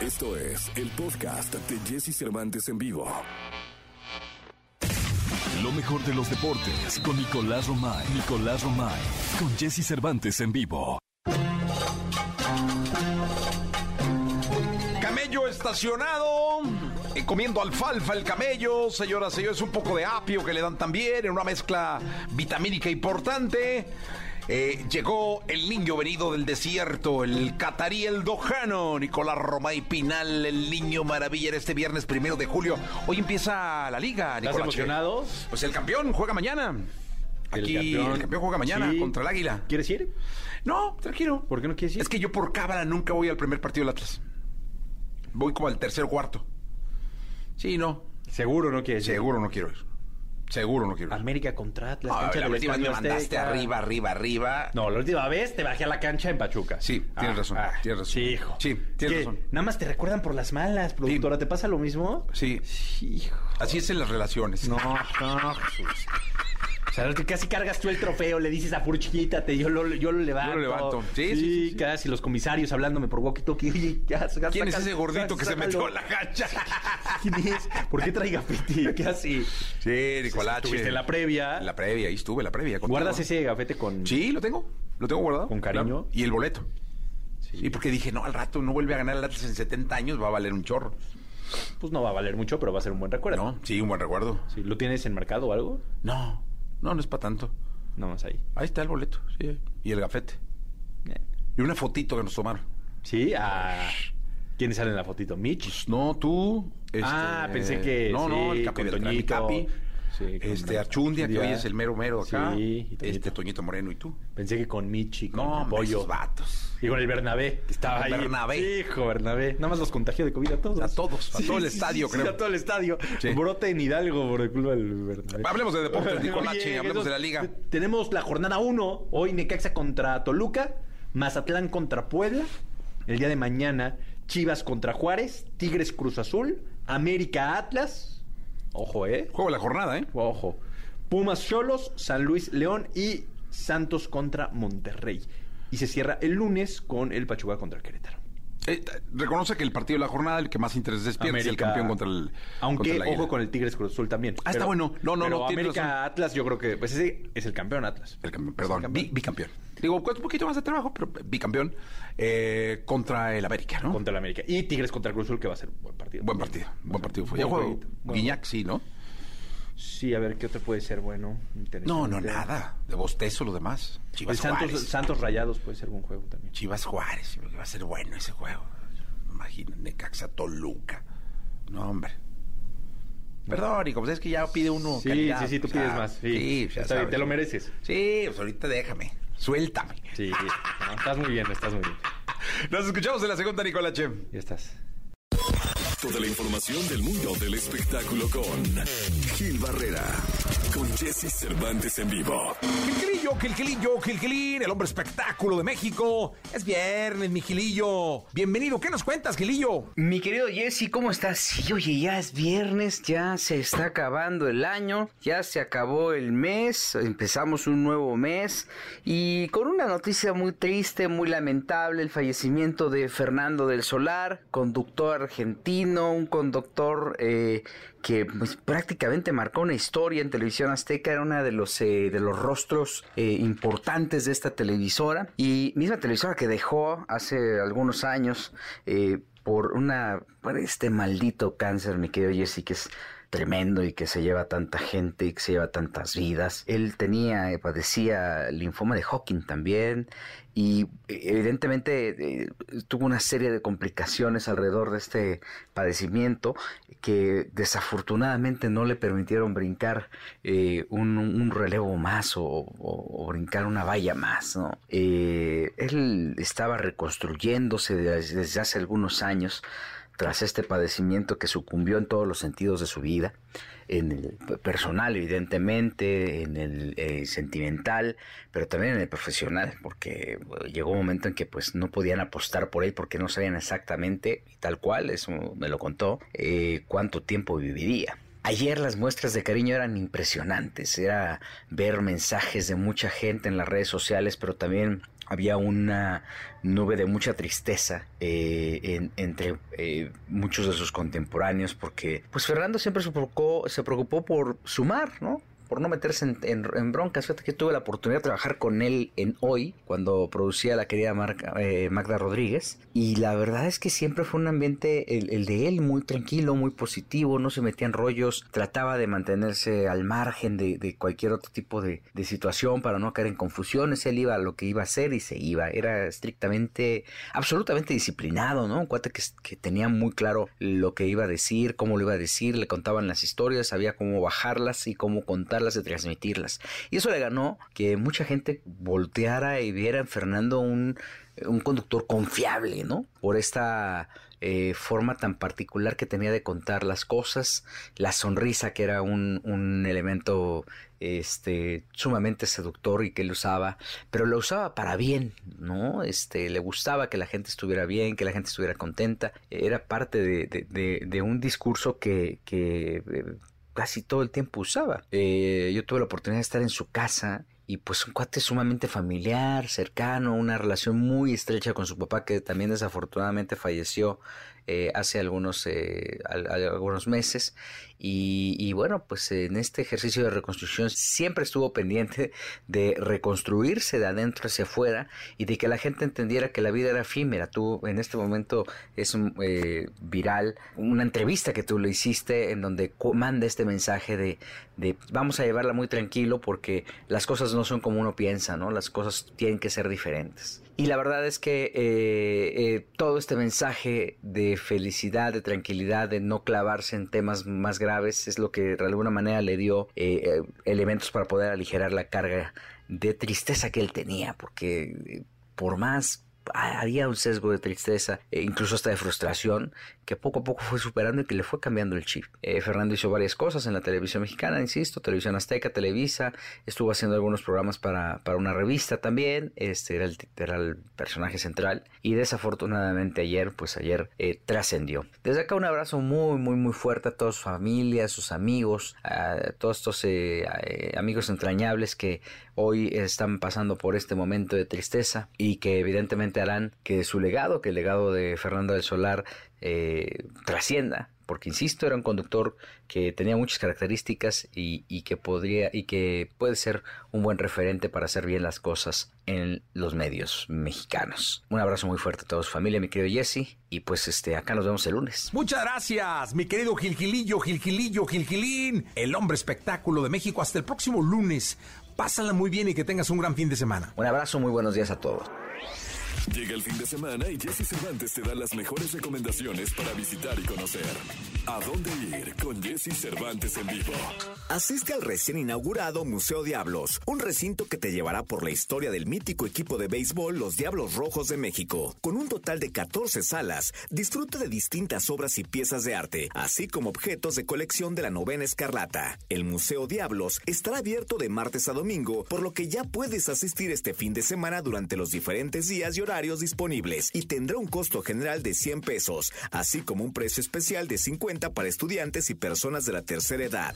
Esto es el podcast de Jesse Cervantes en vivo. Lo mejor de los deportes con Nicolás Romay. Nicolás Romay. Con Jesse Cervantes en vivo. Camello estacionado, eh, comiendo alfalfa el camello, señoras y señores, un poco de apio que le dan también, en una mezcla vitamínica importante. Eh, llegó el niño venido del desierto, el catarí, el dojano, Nicolás Romay Pinal, el niño maravilla, este viernes primero de julio. Hoy empieza la liga, ¿Estás Nicolás. emocionado? Pues el campeón juega mañana. Aquí el campeón, juega mañana Sí. contra el Águila. ¿Quieres ir? No, tranquilo. ¿Por qué no quieres ir? Es que yo por cábala nunca voy al primer partido del Atlas. Voy como al tercer o cuarto. Sí, no. Seguro no quieres ir. Seguro no quiero ir. Seguro no quiero. América contra Atlas, Ah, cancha la del última vez me Estadio mandaste Azteca. arriba, arriba, arriba. No, la última vez te bajé a la cancha en Pachuca. Sí, tienes razón, tienes razón. Sí, hijo. Sí, tienes Que razón. Nada más te recuerdan por las malas, productora. ¿Te pasa lo mismo? Sí, Hijo. así es en las relaciones. No, no, Jesús. Sea, que casi cargas tú el trofeo, le dices a Purchiquita, te yo lo, yo lo levanto. Yo lo levanto. Sí, sí, sí, sí. casi los comisarios hablándome por walkie-talkie. ¿Quién es ese gordito que se metió a la cancha? ¿Quién es? ¿Por qué trae gafete? ¿Qué así? Sí, Nicolás. Tuviste la previa. La previa, ahí estuve, la previa. contigo. ¿Guardas ese gafete con...? Sí, lo tengo. Lo tengo guardado. ¿Con cariño? Claro. Y el boleto. Sí. porque dije, no, al rato no vuelve a ganar el Atlas en 70 años, va a valer un chorro. Pues no va a valer mucho, pero va a ser un buen recuerdo. No, sí, un buen recuerdo. Sí, ¿Lo tienes enmarcado o algo? No, no, no es para tanto. No más ahí. Ahí está el boleto, sí. Y el gafete. Eh. Y una fotito que nos tomaron. Sí, a... ¿Quién sale en la fotito? ¿Mitch? Pues no, tú. este, Ah, pensé que No, no, el Capi Toñito. Capi. Sí, este, Archundia, que hoy es el mero mero acá. Sí, y Toñito. este, Toñito Moreno y tú. Pensé que con Mitch y con No, Pollo. vatos. Y con el Bernabé, que estaba ahí. Bernabé. Hijo, Bernabé. Nada más los contagió de COVID a todos. A todos, a todo el estadio, creo. a todo el estadio. Brote en Hidalgo por el culpa del Bernabé. Hablemos de deportes, Nicolache, hablemos de la liga. Tenemos la jornada 1. Hoy Necaxa contra Toluca, Mazatlán contra Puebla. El día de mañana, Chivas contra Juárez, Tigres Cruz Azul, América Atlas. Ojo, ¿eh? Juego de la jornada, ¿eh? Ojo. Pumas Cholos, San Luis León y Santos contra Monterrey. Y se cierra el lunes con el Pachuca contra Querétaro. Eh, reconoce que el partido de la jornada, el que más interés despierta, es el campeón contra el. Aunque, contra el ojo con el Tigres Cruz Azul también. Ah, está bueno. No, no, pero no, América razón. Atlas, yo creo que. Pues ese es el campeón Atlas. El campeón, perdón, el campeón. bi- bicampeón. Digo, con un poquito más de trabajo, pero bicampeón eh, contra el América, ¿no? Contra el América. Y Tigres contra Cruz Azul, que va a ser un buen partido. Buen partido, buen partido fue. Ya buen Guiñac, sí, ¿no? Sí, a ver qué otro puede ser bueno. No, no, nada. De bostezo lo demás. El Chivas Santos, Juárez. Santos Rayados puede ser buen juego también. Chivas Juárez, va a ser bueno ese juego. Imagina, Necaxa Toluca. No, hombre. Perdón, Nico, pues es que ya pide uno. Sí, calidad, sí, sí, tú o sea, pides más. Sí, Sí, ya sabes. te lo mereces. Sí, pues ahorita déjame. Suéltame. Sí, no, estás muy bien, estás muy bien. Nos escuchamos en la segunda, Nicolache. Ya estás. Toda la información del mundo del espectáculo con Gil Barrera. Con Jesse Cervantes en vivo. Gilgilillo, Gilgilillo, Gilgilín, el hombre espectáculo de México. Es viernes, mi Gilillo. Bienvenido, ¿qué nos cuentas, Gilillo? Mi querido Jesse, ¿cómo estás? Sí, oye, ya es viernes, ya se está acabando el año, ya se acabó el mes, empezamos un nuevo mes y con una noticia muy triste, muy lamentable, el fallecimiento de Fernando del Solar, conductor argentino, un conductor eh, que pues, prácticamente marcó una historia en televisión azteca, era una de los, eh, de los rostros eh, importantes de esta televisora y misma televisora que dejó hace algunos años eh, por una por este maldito cáncer, mi querido Jesse, que es tremendo y que se lleva tanta gente y que se lleva tantas vidas. Él tenía, eh, padecía linfoma de Hawking también y eh, evidentemente eh, tuvo una serie de complicaciones alrededor de este padecimiento que desafortunadamente no le permitieron brincar un, relevo más o, o- brincar una valla más. ¿no? Él estaba reconstruyéndose desde hace algunos años tras este padecimiento que sucumbió en todos los sentidos de su vida, en el personal evidentemente, en el eh, sentimental, pero también en el profesional, porque llegó un momento en que pues no podían apostar por él porque no sabían exactamente, y tal cual, eso me lo contó, eh, cuánto tiempo viviría. Ayer las muestras de cariño eran impresionantes, era ver mensajes de mucha gente en las redes sociales, pero también había una nube de mucha tristeza eh, entre eh, muchos de sus contemporáneos porque pues Fernando siempre se preocupó, se preocupó por sumar, ¿no? Por no meterse en, en, broncas. Fíjate que tuve la oportunidad de trabajar con él en Hoy, cuando producía la querida eh, Magda Rodríguez. Y la verdad es que siempre fue un ambiente, el, de él, muy tranquilo, muy positivo, no se metía en rollos, trataba de mantenerse al margen de, cualquier otro tipo de, situación para no caer en confusiones. Él iba a lo que iba a hacer y se iba. Era estrictamente, absolutamente disciplinado, ¿no? Un cuate que, que tenía muy claro lo que iba a decir, cómo lo iba a decir, le contaban las historias, sabía cómo bajarlas y cómo contar de transmitirlas. Y eso le ganó que mucha gente volteara y viera en Fernando un, conductor confiable, ¿no? Por esta eh, forma tan particular que tenía de contar las cosas, la sonrisa que era un, un elemento este sumamente seductor y que él usaba, pero lo usaba para bien, ¿no? Este, le gustaba que la gente estuviera bien, que la gente estuviera contenta, era parte de, de un discurso que, que eh, casi todo el tiempo usaba. Eh, yo tuve la oportunidad de estar en su casa y pues un cuate sumamente familiar, cercano, una relación muy estrecha con su papá que también desafortunadamente falleció eh, hace algunos, eh, algunos meses. Y, bueno, pues en este ejercicio de reconstrucción siempre estuvo pendiente de reconstruirse de adentro hacia afuera y de que la gente entendiera que la vida era efímera. Tú en este momento es eh, viral una entrevista que tú le hiciste en donde manda este mensaje de, de vamos a llevarla muy tranquilo porque las cosas no son como uno piensa, ¿no? Las cosas tienen que ser diferentes. Y la verdad es que eh, eh, todo este mensaje de felicidad, de tranquilidad, de no clavarse en temas más graves, es lo que de alguna manera le dio eh, elementos para poder aligerar la carga de tristeza que él tenía, porque por más había un sesgo de tristeza, e incluso hasta de frustración, que poco a poco fue superando y que le fue cambiando el chip. Eh, Fernando hizo varias cosas en la televisión mexicana, insisto, televisión azteca, Televisa, estuvo haciendo algunos programas para, para una revista también, este era el, era el, personaje central y desafortunadamente ayer, pues ayer eh, trascendió. Desde acá un abrazo muy, muy, muy fuerte a toda su familia, a sus amigos, a todos estos amigos entrañables que hoy están pasando por este momento de tristeza y que evidentemente harán que su legado, que el legado de Fernando del Solar eh, trascienda, porque insisto, era un conductor que tenía muchas características y, que podría y que puede ser un buen referente para hacer bien las cosas en los medios mexicanos. Un abrazo muy fuerte a todos, familia, mi querido Jesse, y pues este acá nos vemos el lunes. Muchas gracias, mi querido Gilgilillo, Gilgilillo, Gilgilín, el hombre espectáculo de México. Hasta el próximo lunes. Pásala muy bien y que tengas un gran fin de semana. Un abrazo, muy buenos días a todos. Llega el fin de semana y Jesse Cervantes te da las mejores recomendaciones para visitar y conocer. ¿A dónde ir con Jesse Cervantes en vivo? Asiste al recién inaugurado Museo Diablos, un recinto que te llevará por la historia del mítico equipo de béisbol Los Diablos Rojos de México. Con un total de 14 salas, disfruta de distintas obras y piezas de arte, así como objetos de colección de la novena escarlata. El Museo Diablos estará abierto de martes a domingo, por lo que ya puedes asistir este fin de semana durante los diferentes días y horarios disponibles y tendrá un costo general de 100 pesos, así como un precio especial de 50 para estudiantes y personas de la tercera edad.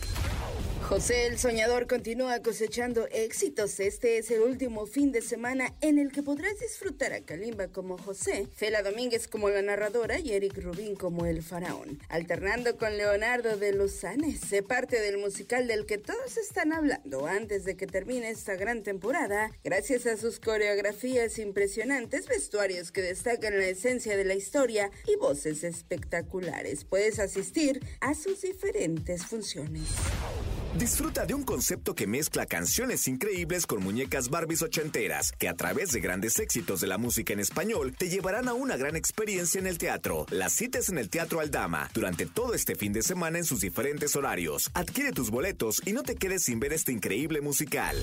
José el Soñador continúa cosechando éxitos. Este es el último fin de semana en el que podrás disfrutar a Kalimba como José, Fela Domínguez como la narradora y Eric Rubín como el faraón, alternando con Leonardo de Luzanes. Se parte del musical del que todos están hablando antes de que termine esta gran temporada, gracias a sus coreografías impresionantes, vestuarios que destacan la esencia de la historia y voces espectaculares. Puedes asistir a sus diferentes funciones. Disfruta de un concepto que mezcla canciones increíbles con muñecas Barbies ochenteras, que a través de grandes éxitos de la música en español te llevarán a una gran experiencia en el teatro. Las citas en el Teatro Aldama durante todo este fin de semana en sus diferentes horarios. Adquiere tus boletos y no te quedes sin ver este increíble musical.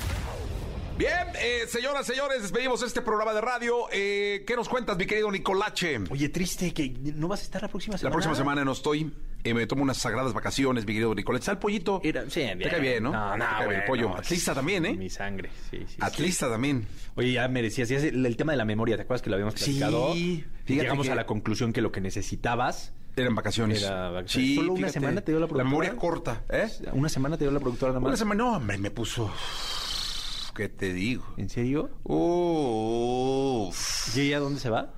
Bien, eh, señoras, señores, despedimos este programa de radio. Eh, ¿Qué nos cuentas, mi querido Nicolache? Oye, triste que no vas a estar la próxima semana. La próxima semana no estoy. Eh, me tomo unas sagradas vacaciones, mi querido Nicolache. ¿Está el pollito? Era, sí, bien. Te cae bien, ¿no? No, no, el pollo. Atlista también, ¿eh? Mi sangre, sí, sí. Atlista también. Oye, ya merecías. El, el, tema de la memoria, ¿te acuerdas que lo habíamos platicado? Sí. Llegamos a la conclusión que lo que necesitabas eran vacaciones. Era vacaciones. Sí, ¿Solo una semana te dio la productora? La memoria corta, ¿eh? ¿Una semana te dio la productora nada más? Una semana, no, hombre, me puso ¿Qué te digo? ¿En serio? Uf. ¿Y ella dónde se va?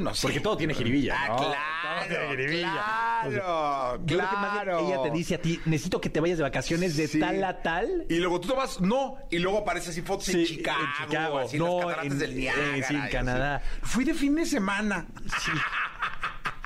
No sé. Porque todo tiene jiribilla, Ah, ¿no? claro. Todo tiene jiribilla. Claro, que más bien claro. ella te dice a ti, necesito que te vayas de vacaciones de Sí. tal a tal. Y luego tú te vas, no, y luego aparece así fotos en Sí, Chicago, en Chicago, así no, en las en- del Niágara. eh, sí, en así. Canadá. Fui de fin de semana.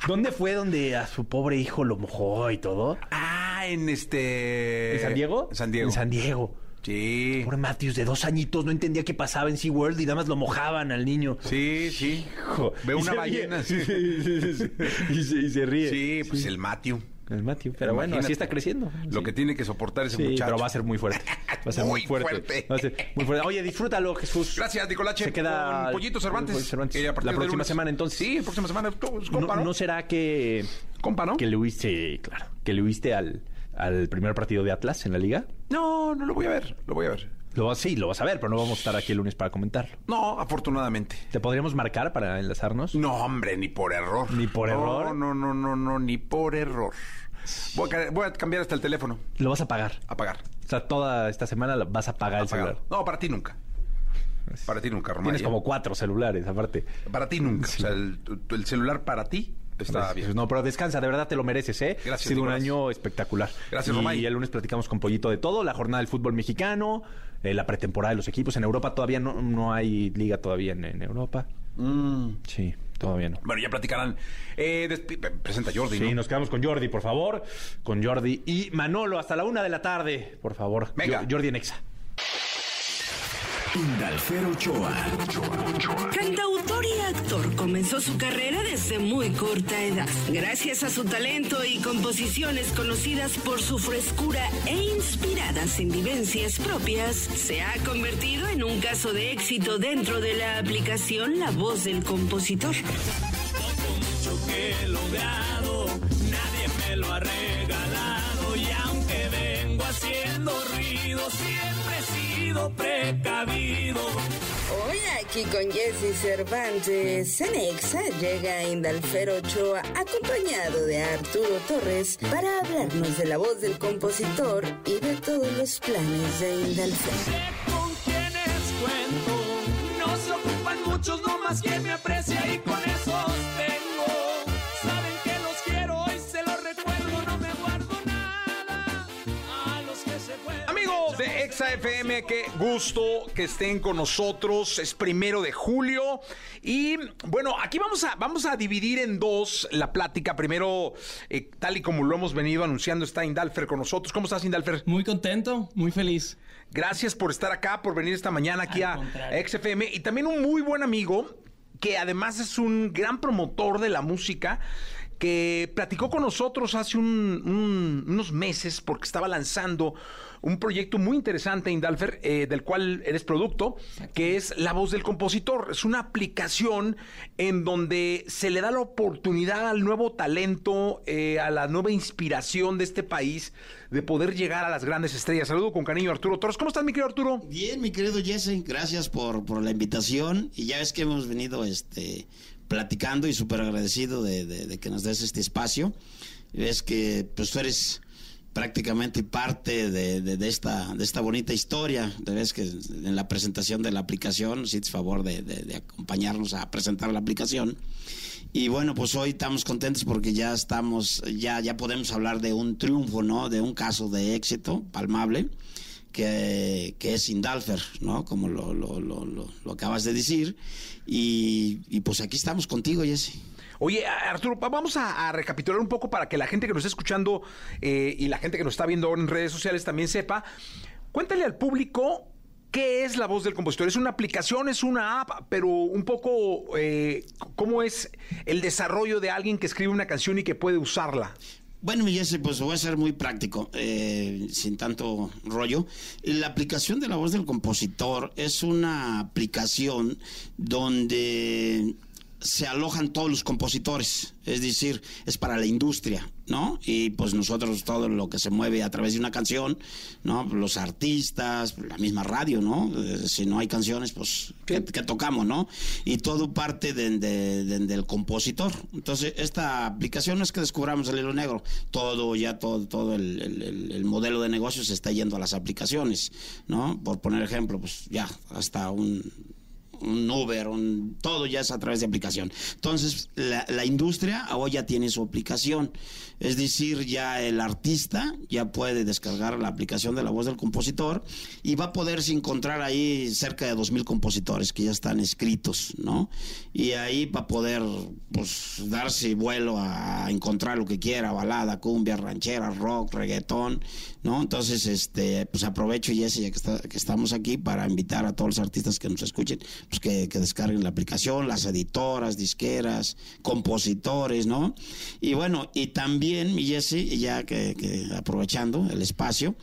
¿Dónde fue donde a su pobre hijo lo mojó y todo? Ah, en este... ¿En San Diego? En San Diego. En San Diego. Sí. Pobre Matthews, de dos añitos, no entendía qué pasaba en SeaWorld y nada más lo mojaban al niño. Sí, sí. Hijo, Ve y una ballena. Sí, Sí, sí. Y, se, y se ríe. Sí, pues el Matthew. El Matthew. Pero bueno, así está creciendo. Lo que tiene que soportar ese muchacho. pero va a ser muy fuerte. Va a ser muy, Muy fuerte. fuerte. Va a ser muy fuerte. Oye, disfrútalo, Jesús. Gracias, Nicolache. Se queda con Pollito Cervantes. Pollito Cervantes. La próxima lunes- semana, entonces. Sí, la próxima semana. Tú, es compa, no, ¿no? no será que, Compa, ¿no? que le huiste, claro, que le huiste al, al primer partido de Atlas en la liga? No, no lo voy a ver. Lo voy a ver. Lo, sí, lo vas a ver, pero no vamos a estar aquí el lunes para comentarlo. No, afortunadamente. ¿Te podríamos marcar para enlazarnos? No, hombre, ni por error. ¿Ni por No, error? No, no, no, no, ni por error. Voy a, voy a cambiar hasta el teléfono. Lo vas a pagar. Apagar. O sea, toda esta semana vas a pagar el celular. No, para ti nunca. Para ti nunca, Román. Tienes como cuatro celulares, aparte. Para ti nunca. O sea, el, el celular para ti está bien. No, pero descansa, de verdad te lo mereces, ¿eh? Gracias, Ha sido un año espectacular. Gracias, Romay. Y el lunes platicamos con Pollito de todo, la jornada del fútbol mexicano, eh, la pretemporada de los equipos. En Europa todavía no, no hay liga todavía en, en Europa. Mm. Sí, todavía no. Bueno, ya platicarán. Eh, presenta Jordi, Sí, ¿no? nos quedamos con Jordi, por favor. Con Jordi y Manolo hasta la una de la tarde, por favor. Venga. Jo- Jordi Nexa. Indalfer Ochoa. Cantautor y actor comenzó su carrera desde muy corta edad. Gracias a su talento y composiciones conocidas por su frescura e inspiradas en vivencias propias, se ha convertido en un caso de éxito dentro de la aplicación La Voz del Compositor. mucho que he logrado, nadie me lo ha regalado y aunque vengo haciendo ruido, siempre he sido precavido. Hoy aquí con Jesse Cervantes, Cenexa llega a Indalfer Ochoa acompañado de Arturo Torres para hablarnos de la voz del compositor y de todos los planes de Indalfer. Sé con cuento, no se ocupan muchos, no más me aprecia y con esos Exa FM, qué gusto que estén con nosotros. Es primero de julio. Y bueno, aquí vamos a, vamos a dividir en dos la plática. Primero, eh, tal y como lo hemos venido anunciando, está Indalfer con nosotros. ¿Cómo estás, Indalfer? Muy contento, muy feliz. Gracias por estar acá, por venir esta mañana aquí Al a contrario. XFM. Y también un muy buen amigo que además es un gran promotor de la música que platicó con nosotros hace un- un- unos meses porque estaba lanzando un proyecto muy interesante, Indalfer, eh, del cual eres producto, que es La Voz del Compositor. Es una aplicación en donde se le da la oportunidad al nuevo talento, eh, a la nueva inspiración de este país de poder llegar a las grandes estrellas. Saludo con cariño a Arturo Torres. ¿Cómo estás, mi querido Arturo? Bien, mi querido Jesse, gracias por, por la invitación. Y ya ves que hemos venido este, platicando y súper agradecido de, de- de que nos des este espacio. Ves que pues tú eres prácticamente parte de, de- de esta, de esta bonita historia. Ves que en la presentación de la aplicación, si te favor de, de- de acompañarnos a presentar la aplicación. Y bueno, pues hoy estamos contentos porque ya estamos, ya, ya podemos hablar de un triunfo, ¿no? De un caso de éxito palmable que, que es Indalfer, ¿no? Como lo, lo, lo- lo acabas de decir. Y, y pues aquí estamos contigo, Jesse. Oye, Arturo, va- vamos a, recapitular un poco para que la gente que nos está escuchando eh, y la gente que nos está viendo ahora en redes sociales también sepa. Cuéntale al público qué es la voz del compositor. Es una aplicación, es una app, pero un poco eh, cómo es el desarrollo de alguien que escribe una canción y que puede usarla. Bueno, Jesse, pues voy a ser muy práctico, eh, sin tanto rollo. La aplicación de la voz del compositor es una aplicación donde se alojan todos los compositores, es decir, es para la industria, ¿no? Y pues nosotros todo lo que se mueve a través de una canción, ¿no? Los artistas, la misma radio, ¿no? Eh, si no hay canciones, pues, ¿qué, qué tocamos, no? Y todo parte de- de- de- del compositor. Entonces, esta aplicación no es que descubramos el hilo negro, todo ya, todo, todo el- el modelo de negocio se está yendo a las aplicaciones, ¿no? Por poner ejemplo, pues ya, hasta un un Uber, un, todo ya es a través de aplicación. Entonces, la, industria hoy ya tiene su aplicación. Es decir, ya el artista ya puede descargar la aplicación de la voz del compositor y va a poderse encontrar ahí cerca de 2.000 compositores que ya están escritos, ¿no? Y ahí va a poder, pues, darse vuelo a encontrar lo que quiera, balada, cumbia, ranchera, rock, reggaetón, ¿no? Entonces, este, pues aprovecho, Jesse, ya que estamos aquí, para invitar a todos los artistas que nos escuchen, pues que, descarguen la aplicación, las editoras, disqueras, compositores, ¿no? Y bueno, y también, mi Jesse, ya que, que aprovechando el espacio,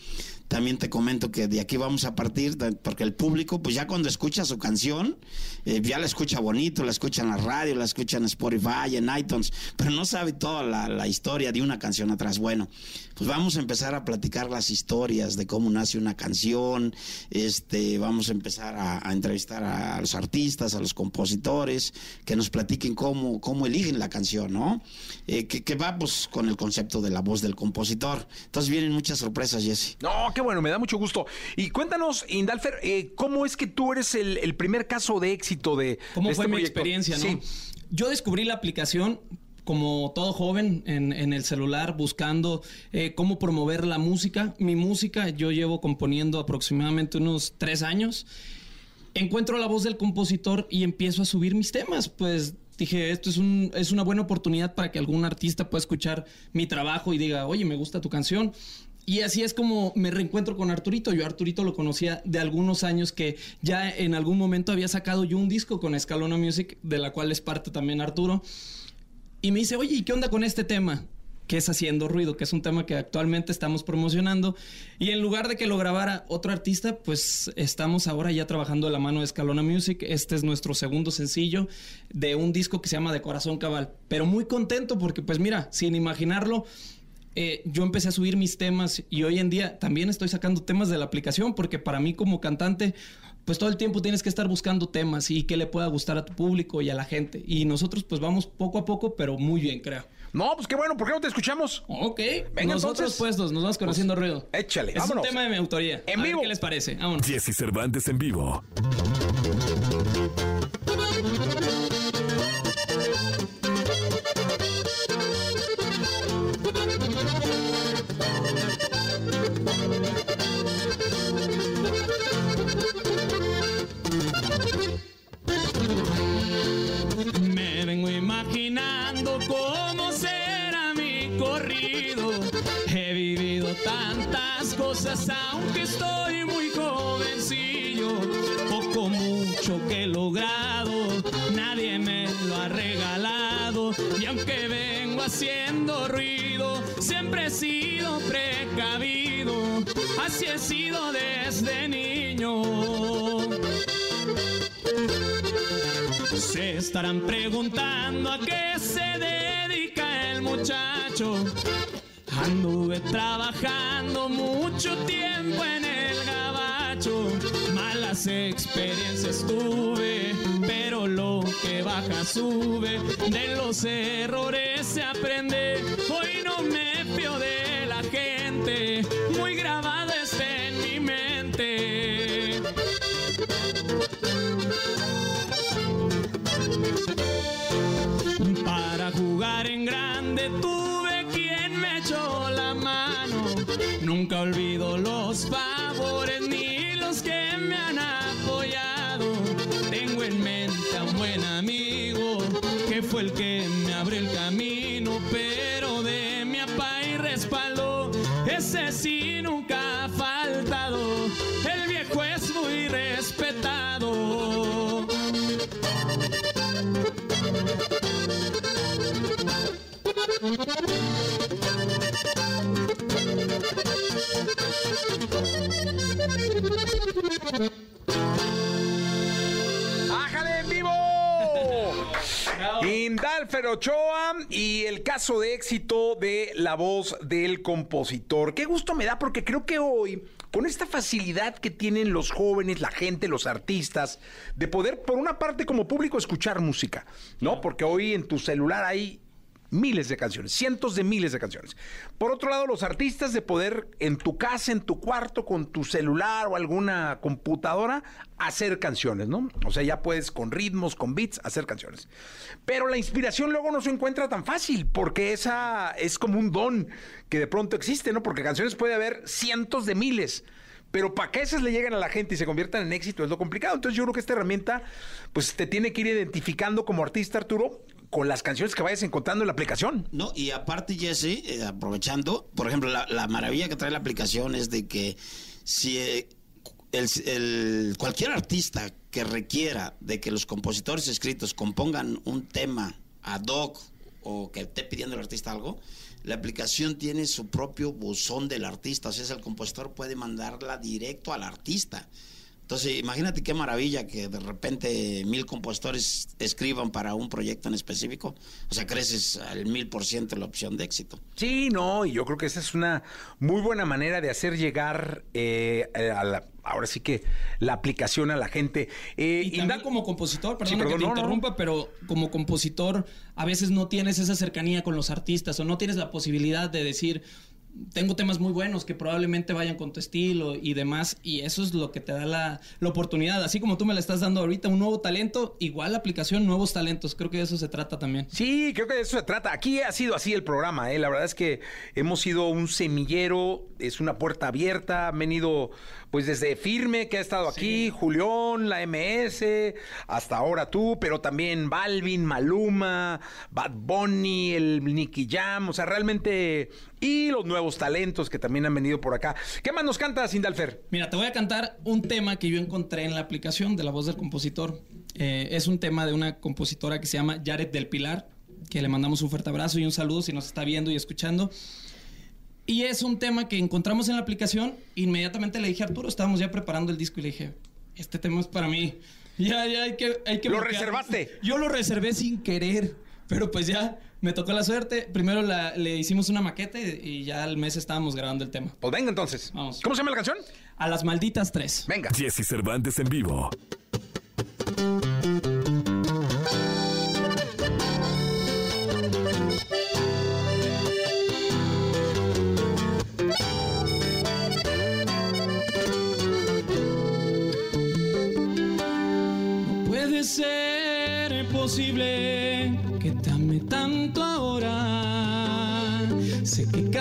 también te comento que de aquí vamos a partir, porque el público, pues ya cuando escucha su canción, eh, ya la escucha bonito, la escucha en la radio, la escucha en Spotify, en iTunes, pero no sabe toda la, historia de una canción atrás. Bueno, pues vamos a empezar a platicar las historias de cómo nace una canción, este, vamos a empezar a, entrevistar a, los artistas, a los compositores, que nos platiquen cómo, cómo eligen la canción, ¿no? Eh, que, que va pues con el concepto de la voz del compositor. Entonces vienen muchas sorpresas, Jesse. No, qué bueno, me da mucho gusto. Y cuéntanos, Indalfer, eh, ¿cómo es que tú eres el, el primer caso de éxito de, ¿Cómo de fue este mi proyecto? experiencia, no? Sí. Yo descubrí la aplicación como todo joven en, en el celular buscando eh, cómo promover la música. Mi música, yo llevo componiendo aproximadamente unos tres años. Encuentro la voz del compositor y empiezo a subir mis temas. Pues dije, esto es, un, es una buena oportunidad para que algún artista pueda escuchar mi trabajo y diga, oye, me gusta tu canción. Y así es como me reencuentro con Arturito. Yo Arturito lo conocía de algunos años que ya en algún momento había sacado yo un disco con Escalona Music, de la cual es parte también Arturo. Y me dice, oye, ¿y qué onda con este tema? Que es Haciendo Ruido, que es un tema que actualmente estamos promocionando. Y en lugar de que lo grabara otro artista, pues estamos ahora ya trabajando de la mano de Escalona Music. Este es nuestro segundo sencillo de un disco que se llama De Corazón Cabal. Pero muy contento porque, pues mira, sin imaginarlo, eh, yo empecé a subir mis temas y hoy en día también estoy sacando temas de la aplicación porque para mí como cantante, pues todo el tiempo tienes que estar buscando temas y que le pueda gustar a tu público y a la gente. Y nosotros pues vamos poco a poco, pero muy bien, creo. No, pues qué bueno, ¿por qué no te escuchamos? Ok, Venga, nosotros entonces. puestos nos vamos conociendo ruido. Échale, es vámonos. un tema de mi autoría. En A ver vivo. ¿Qué les parece? Vámonos. Jesse Cervantes en vivo. Estarán preguntando a qué se dedica el muchacho. Anduve trabajando mucho tiempo en el gabacho. Malas experiencias tuve, pero lo que baja sube. De los errores se aprende. Hoy no me fío de la gente. Muy grabado Para jugar en grande tuve quien me echó la mano. Nunca olvido ¡Ájale en vivo! Álvaro Ochoa y el caso de éxito de la voz del compositor. Qué gusto me da porque creo que hoy, con esta facilidad que tienen los jóvenes, la gente, los artistas, de poder, por una parte como público, escuchar música, ¿no? Porque hoy en tu celular hay miles de canciones, cientos de miles de canciones. Por otro lado, los artistas de poder en tu casa, en tu cuarto, con tu celular o alguna computadora, hacer canciones, ¿no? O sea, ya puedes con ritmos, con beats, hacer canciones. Pero la inspiración luego no se encuentra tan fácil, porque esa es como un don que de pronto existe, ¿no? Porque canciones puede haber cientos de miles. Pero para que esas le lleguen a la gente y se conviertan en éxito es lo complicado. Entonces yo creo que esta herramienta pues te tiene que ir identificando como artista, Arturo, con las canciones que vayas encontrando en la aplicación. No, y aparte, Jesse, eh, aprovechando, por ejemplo, la, la maravilla que trae la aplicación es de que si eh, el, cualquier artista que requiera de que los compositores escritos compongan un tema ad hoc o que esté pidiendo el artista algo, la aplicación tiene su propio buzón del artista, o sea, el compositor puede mandarla directo al artista. Entonces, imagínate qué maravilla que de repente mil compositores escriban para un proyecto en específico. O sea, creces al mil por ciento la opción de éxito. Sí, no, y yo creo que esa es una muy buena manera de hacer llegar eh, a la, ahora sí que la aplicación a la gente. Eh, Y también como compositor, Sí, perdón, que te no, no. interrumpa, pero como compositor a veces no tienes esa cercanía con los artistas o no tienes la posibilidad de decir, tengo temas muy buenos que probablemente vayan con tu estilo y demás, y eso es lo que te da la, la oportunidad. Así como tú me la estás dando ahorita, un nuevo talento, igual la aplicación, nuevos talentos. Creo que de eso se trata también. Sí, creo que de eso se trata. Aquí ha sido así el programa, ¿eh? La verdad es que hemos sido un semillero, es una puerta abierta, han venido pues desde Firme, que ha estado aquí, Julián, la MS, hasta ahora tú, pero también Balvin, Maluma, Bad Bunny, el Nicky Jam, o sea, realmente... Y los nuevos talentos que también han venido por acá. ¿Qué más nos canta, Sindalfer? Mira, te voy a cantar un tema que yo encontré en la aplicación de la voz del compositor. Eh, es un tema de una compositora que se llama Jared del Pilar, que le mandamos un fuerte abrazo y un saludo si nos está viendo y escuchando. Y es un tema que encontramos en la aplicación. Inmediatamente le dije a Arturo, estábamos ya preparando el disco y le dije, este tema es para mí. Ya, ya, hay que, hay que ¿Lo bloquearlo". reservaste? Yo lo reservé sin querer, pero pues ya me tocó la suerte. Primero la- le hicimos una maqueta y, y ya al mes estábamos grabando el tema. Pues venga entonces. Vamos. ¿Cómo se llama la canción? A las malditas tres. Venga. Jesse Cervantes en vivo.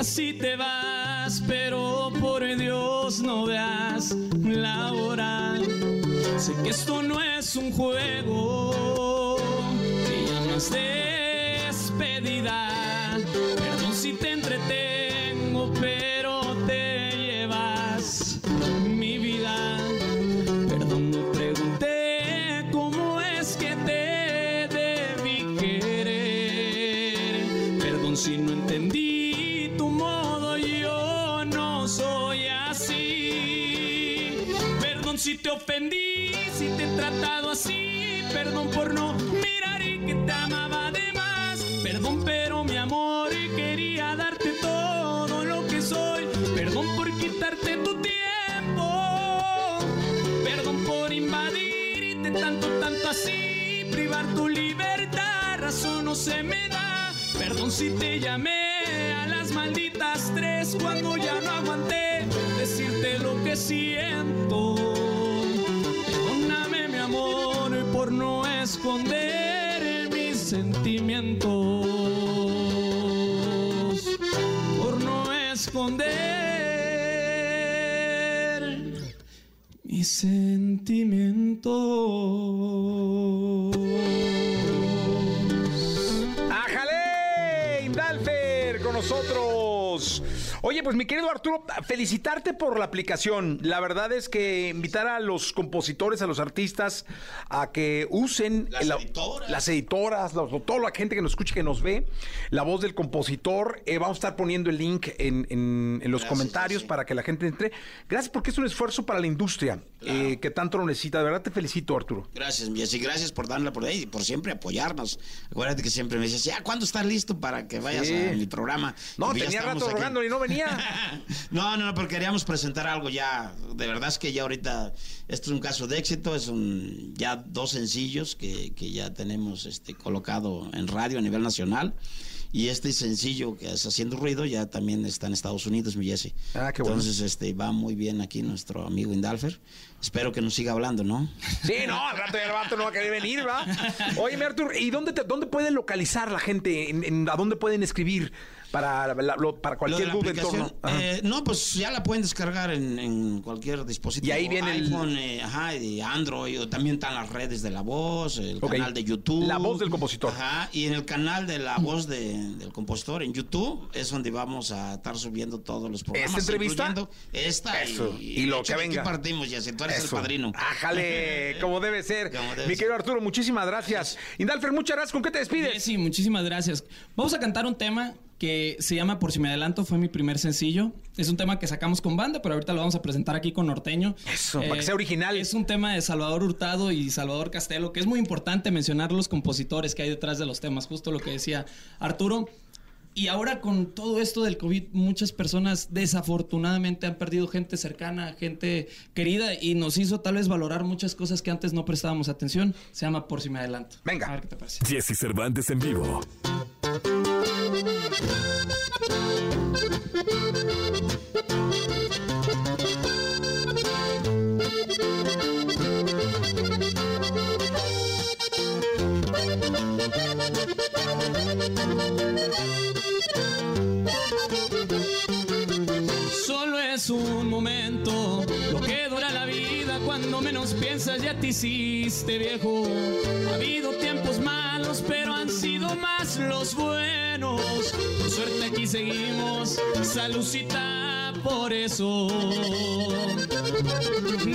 Casi te vas, pero por Dios no veas la hora. Sé que esto no es un juego, que ya no por no mirar y que te amaba de más. Perdón, pero mi amor quería darte todo lo que soy. Perdón por quitarte tu tiempo. Perdón por invadirte tanto, tanto así, privar tu libertad, razón no se me da. Perdón si te llamé a las malditas tres cuando ya no aguanté decirte lo que siento. Esconder mis sentimientos, por no esconder mis sentimientos. Oye, pues mi querido Arturo, felicitarte por la aplicación. La verdad es que invitar a los compositores, a los artistas, a que usen Las la- editoras. las editoras, los- toda la gente que nos escuche, que nos ve, la voz del compositor. Eh, vamos a estar poniendo el link en, en- en los Gracias, comentarios para que la gente entre. Gracias porque es un esfuerzo para la industria. Eh, que tanto lo necesita. De verdad te felicito, Arturo. Gracias, Jessy. Gracias por darla por ahí y por siempre apoyarnos. Acuérdate que siempre me dices, ya, ¿cuándo estás listo para que vayas Sí. a mi programa? No, Porque ya tenía rato rogando y no venía. No, no, no, porque queríamos presentar algo ya. De verdad es que ya ahorita esto es un caso de éxito. Es un ya dos sencillos que, que ya tenemos este colocado en radio a nivel nacional. Y este sencillo que es Haciendo Ruido ya también está en Estados Unidos, mi Jesse. Ah, qué bueno. Entonces, este, va muy bien aquí nuestro amigo Indalfer. Espero que nos siga hablando, ¿no? Sí, no, al rato el vato no va a querer venir, ¿va? Oye, Arturo, ¿y dónde, te, dónde pueden localizar la gente? ¿En- en- ¿A dónde pueden escribir para, la- lo- para cualquier la duda en aplicación, torno? Ajá. eh, no, pues ya la pueden descargar en, en cualquier dispositivo. Y ahí viene el- iPhone, eh, ajá, y Android, o también están las redes de La Voz, el canal de YouTube. La Voz del compositor. Ajá, y en el canal de La Voz de- del compositor en YouTube es donde vamos a estar subiendo todos los programas. ¿Esta entrevista? Esta Eso, y, y lo que venga. partimos, ya, si tú eres Eso. el padrino. Ájale, como debe ser. Como debe Mi ser. querido Arturo, muchísimas gracias. Indalfer, muchas gracias. ¿Con qué te despides? Sí, muchísimas gracias. Vamos a cantar un tema que se llama Por si me adelanto, fue mi primer sencillo. Es un tema que sacamos con banda, pero ahorita lo vamos a presentar aquí con Norteño. Eh, Eso, para que sea original. Es un tema de Salvador Hurtado y Salvador Castelo, que es muy importante mencionar los compositores que hay detrás de los temas, justo lo que decía Arturo. Y ahora con todo esto del COVID, muchas personas desafortunadamente han perdido gente cercana, gente querida y nos hizo tal vez valorar muchas cosas que antes no prestábamos atención. Se llama Por si me adelanto. Venga. A ver qué te parece. Jesse Cervantes en vivo. Ya te hiciste viejo. Ha habido tiempos malos, pero han sido más los buenos. Por suerte aquí seguimos, salucita por eso.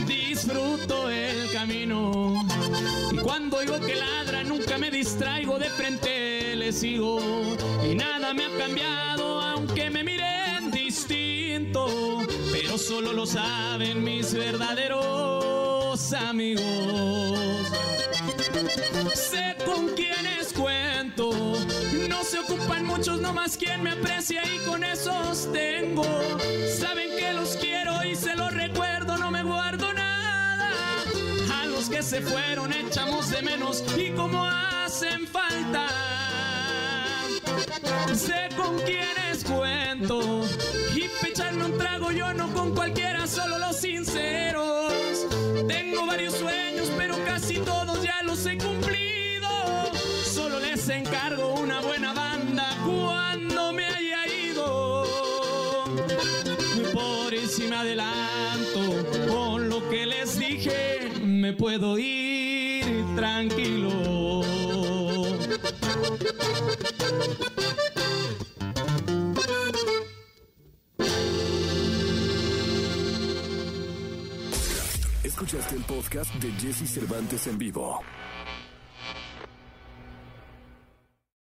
Disfruto el camino y cuando oigo que ladra nunca me distraigo, de frente le sigo y nada me ha cambiado aunque me miren distinto, pero solo lo saben mis verdaderos amigos. Sé con quiénes cuento, no se ocupan muchos, nomás quien me aprecia y con esos tengo. Saben que los quiero y se los recuerdo, no me guardo nada. A los que se fueron echamos de menos y como hacen falta. Sé con quiénes cuento y pecharme un trago yo no con cualquiera, solo los sinceros. Tengo varios sueños, pero casi todos ya los he cumplido. Solo les encargo una buena banda cuando me haya ido. Por si me adelanto con lo que les dije, me puedo ir tranquilo. Escuchaste el podcast de Jesse Cervantes en vivo.